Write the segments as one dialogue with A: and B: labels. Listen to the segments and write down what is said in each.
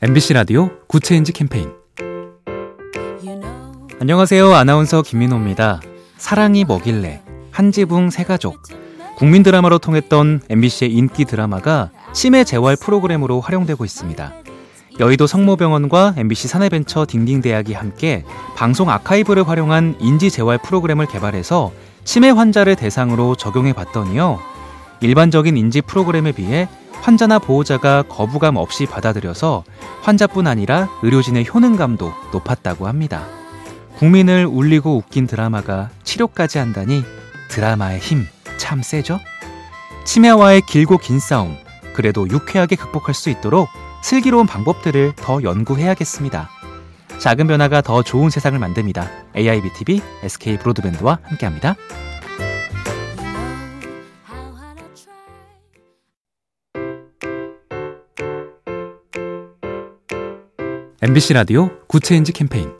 A: MBC 라디오 Good Change 캠페인 안녕하세요. 아나운서 김민호입니다. 사랑이 뭐길래 한지붕 세 가족 국민 드라마로 통했던 MBC의 인기 드라마가 치매 재활 프로그램으로 활용되고 있습니다. 여의도 성모병원과 MBC 사내벤처 딩딩대학이 함께 방송 아카이브를 활용한 인지 재활 프로그램을 개발해서 치매 환자를 대상으로 적용해 봤더니요. 일반적인 인지 프로그램에 비해 환자나 보호자가 거부감 없이 받아들여서 환자뿐 아니라 의료진의 효능감도 높았다고 합니다. 국민을 울리고 웃긴 드라마가 치료까지 한다니 드라마의 힘 참 세죠? 치매와의 길고 긴 싸움, 그래도 유쾌하게 극복할 수 있도록 슬기로운 방법들을 더 연구해야겠습니다. 작은 변화가 더 좋은 세상을 만듭니다. AIBTV, SK 브로드밴드와 함께합니다. MBC 라디오 Good Change 캠페인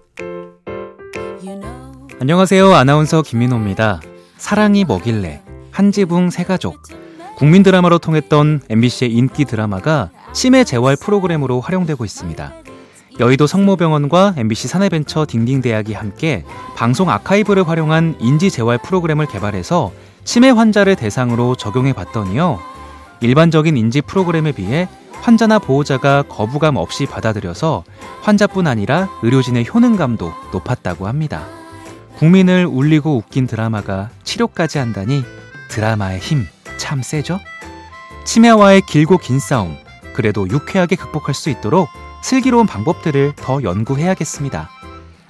A: 안녕하세요. 아나운서 김민호입니다. 사랑이 뭐길래 한지붕 세 가족 국민 드라마로 통했던 MBC의 인기 드라마가 치매 재활 프로그램으로 활용되고 있습니다. 여의도 성모병원과 MBC 사내벤처 딩딩대학이 함께 방송 아카이브를 활용한 인지 재활 프로그램을 개발해서 치매 환자를 대상으로 적용해 봤더니요. 일반적인 인지 프로그램에 비해 환자나 보호자가 거부감 없이 받아들여서 환자뿐 아니라 의료진의 효능감도 높았다고 합니다. 국민을 울리고 웃긴 드라마가 치료까지 한다니 드라마의 힘 참 세죠? 치매와의 길고 긴 싸움, 그래도 유쾌하게 극복할 수 있도록 슬기로운 방법들을 더 연구해야겠습니다.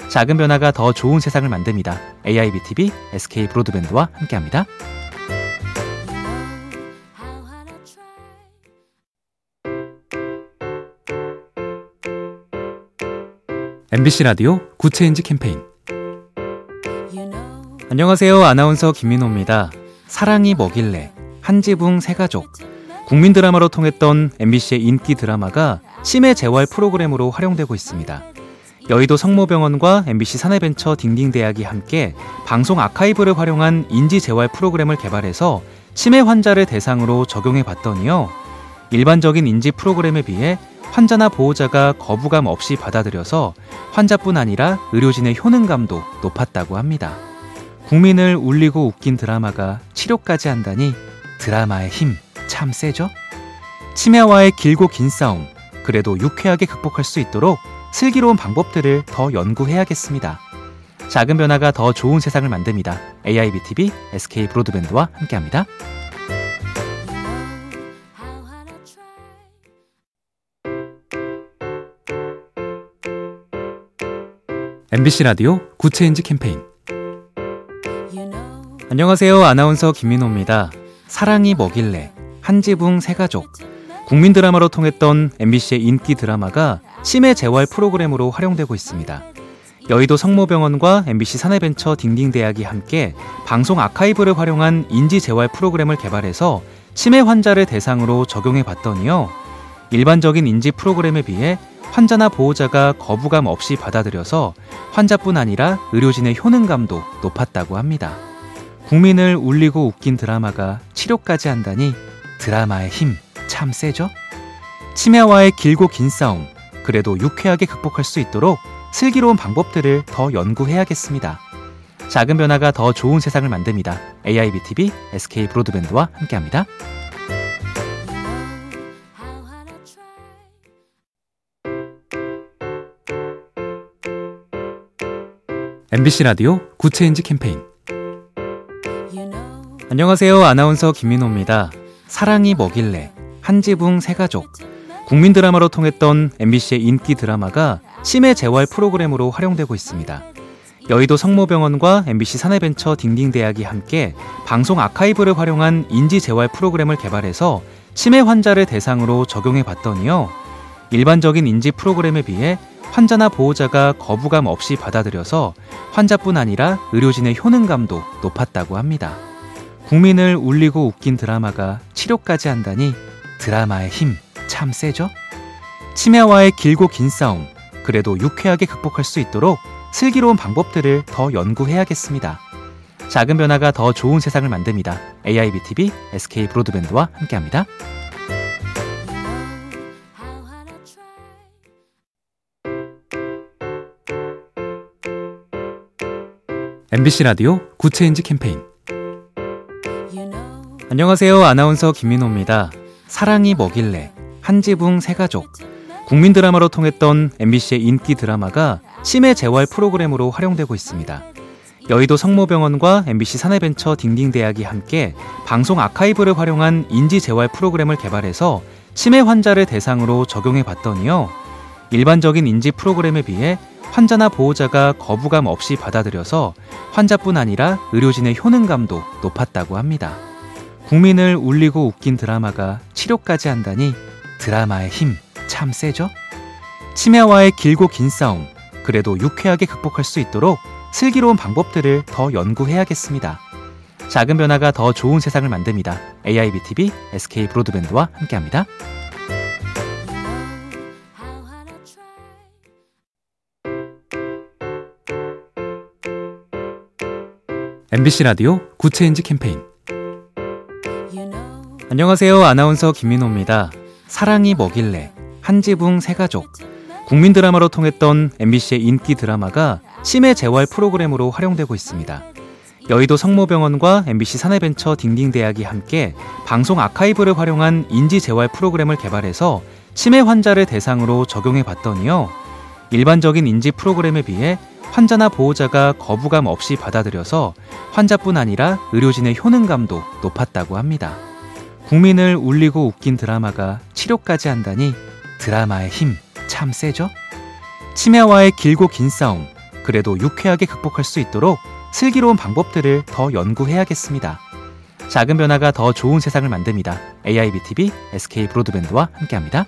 A: 작은 변화가 더 좋은 세상을 만듭니다. AIBTV, SK 브로드밴드와 함께합니다. MBC 라디오 Good Change 캠페인 안녕하세요. 아나운서 김민호입니다. 사랑이 뭐길래 한지붕 세 가족 국민 드라마로 통했던 MBC의 인기 드라마가 치매 재활 프로그램으로 활용되고 있습니다. 여의도 성모병원과 MBC 사내벤처 딩딩대학이 함께 방송 아카이브를 활용한 인지 재활 프로그램을 개발해서 치매 환자를 대상으로 적용해 봤더니요. 일반적인 인지 프로그램에 비해 환자나 보호자가 거부감 없이 받아들여서 환자뿐 아니라 의료진의 효능감도 높았다고 합니다. 국민을 울리고 웃긴 드라마가 치료까지 한다니 드라마의 힘 참 세죠? 치매와의 길고 긴 싸움, 그래도 유쾌하게 극복할 수 있도록 슬기로운 방법들을 더 연구해야겠습니다. 작은 변화가 더 좋은 세상을 만듭니다. AIBTV, SK 브로드밴드와 함께합니다. MBC 라디오 Good Change 캠페인 안녕하세요. 아나운서 김민호입니다. 사랑이 뭐길래 한지붕 세 가족 국민 드라마로 통했던 MBC의 인기 드라마가 치매 재활 프로그램으로 활용되고 있습니다. 여의도 성모병원과 MBC 사내벤처 딩딩대학이 함께 방송 아카이브를 활용한 인지 재활 프로그램을 개발해서 치매 환자를 대상으로 적용해 봤더니요. 일반적인 인지 프로그램에 비해 환자나 보호자가 거부감 없이 받아들여서 환자뿐 아니라 의료진의 효능감도 높았다고 합니다. 국민을 울리고 웃긴 드라마가 치료까지 한다니 드라마의 힘 참 세죠? 치매와의 길고 긴 싸움, 그래도 유쾌하게 극복할 수 있도록 슬기로운 방법들을 더 연구해야겠습니다. 작은 변화가 더 좋은 세상을 만듭니다. AIBTV, SK 브로드밴드와 함께합니다. MBC 라디오 Good Change 캠페인 안녕하세요. 아나운서 김민호입니다. 사랑이 뭐길래 한지붕 세 가족 국민 드라마로 통했던 MBC의 인기 드라마가 치매 재활 프로그램으로 활용되고 있습니다. 여의도 성모병원과 MBC 사내벤처 딩딩대학이 함께 방송 아카이브를 활용한 인지 재활 프로그램을 개발해서 치매 환자를 대상으로 적용해 봤더니요. 일반적인 인지 프로그램에 비해 환자나 보호자가 거부감 없이 받아들여서 환자뿐 아니라 의료진의 효능감도 높았다고 합니다. 국민을 울리고 웃긴 드라마가 치료까지 한다니 드라마의 힘 참 세죠? 치매와의 길고 긴 싸움, 그래도 유쾌하게 극복할 수 있도록 슬기로운 방법들을 더 연구해야겠습니다. 작은 변화가 더 좋은 세상을 만듭니다. AIBTV, SK 브로드밴드와 함께합니다. MBC 라디오 Good Change 캠페인 안녕하세요. 아나운서 김민호입니다. 사랑이 뭐길래 한지붕 세 가족 국민 드라마로 통했던 MBC의 인기 드라마가 치매 재활 프로그램으로 활용되고 있습니다. 여의도 성모병원과 MBC 사내벤처 딩딩대학이 함께 방송 아카이브를 활용한 인지 재활 프로그램을 개발해서 치매 환자를 대상으로 적용해 봤더니요. 일반적인 인지 프로그램에 비해 환자나 보호자가 거부감 없이 받아들여서 환자뿐 아니라 의료진의 효능감도 높았다고 합니다. 국민을 울리고 웃긴 드라마가 치료까지 한다니 드라마의 힘 참 세죠? 치매와의 길고 긴 싸움, 그래도 유쾌하게 극복할 수 있도록 슬기로운 방법들을 더 연구해야겠습니다. 작은 변화가 더 좋은 세상을 만듭니다. AIBTV, SK 브로드밴드와 함께합니다. MBC 라디오 Good Change 캠페인 안녕하세요. 아나운서 김민호입니다. 사랑이 뭐길래 한지붕 세 가족 국민 드라마로 통했던 MBC의 인기 드라마가 치매 재활 프로그램으로 활용되고 있습니다. 여의도 성모병원과 MBC 사내벤처 딩딩대학이 함께 방송 아카이브를 활용한 인지 재활 프로그램을 개발해서 치매 환자를 대상으로 적용해 봤더니요. 일반적인 인지 프로그램에 비해 환자나 보호자가 거부감 없이 받아들여서 환자뿐 아니라 의료진의 효능감도 높았다고 합니다. 국민을 울리고 웃긴 드라마가 치료까지 한다니 드라마의 힘 참 세죠? 치매와의 길고 긴 싸움, 그래도 유쾌하게 극복할 수 있도록 슬기로운 방법들을 더 연구해야겠습니다. 작은 변화가 더 좋은 세상을 만듭니다. AIBTV, SK 브로드밴드와 함께합니다.